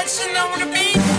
I wanna be.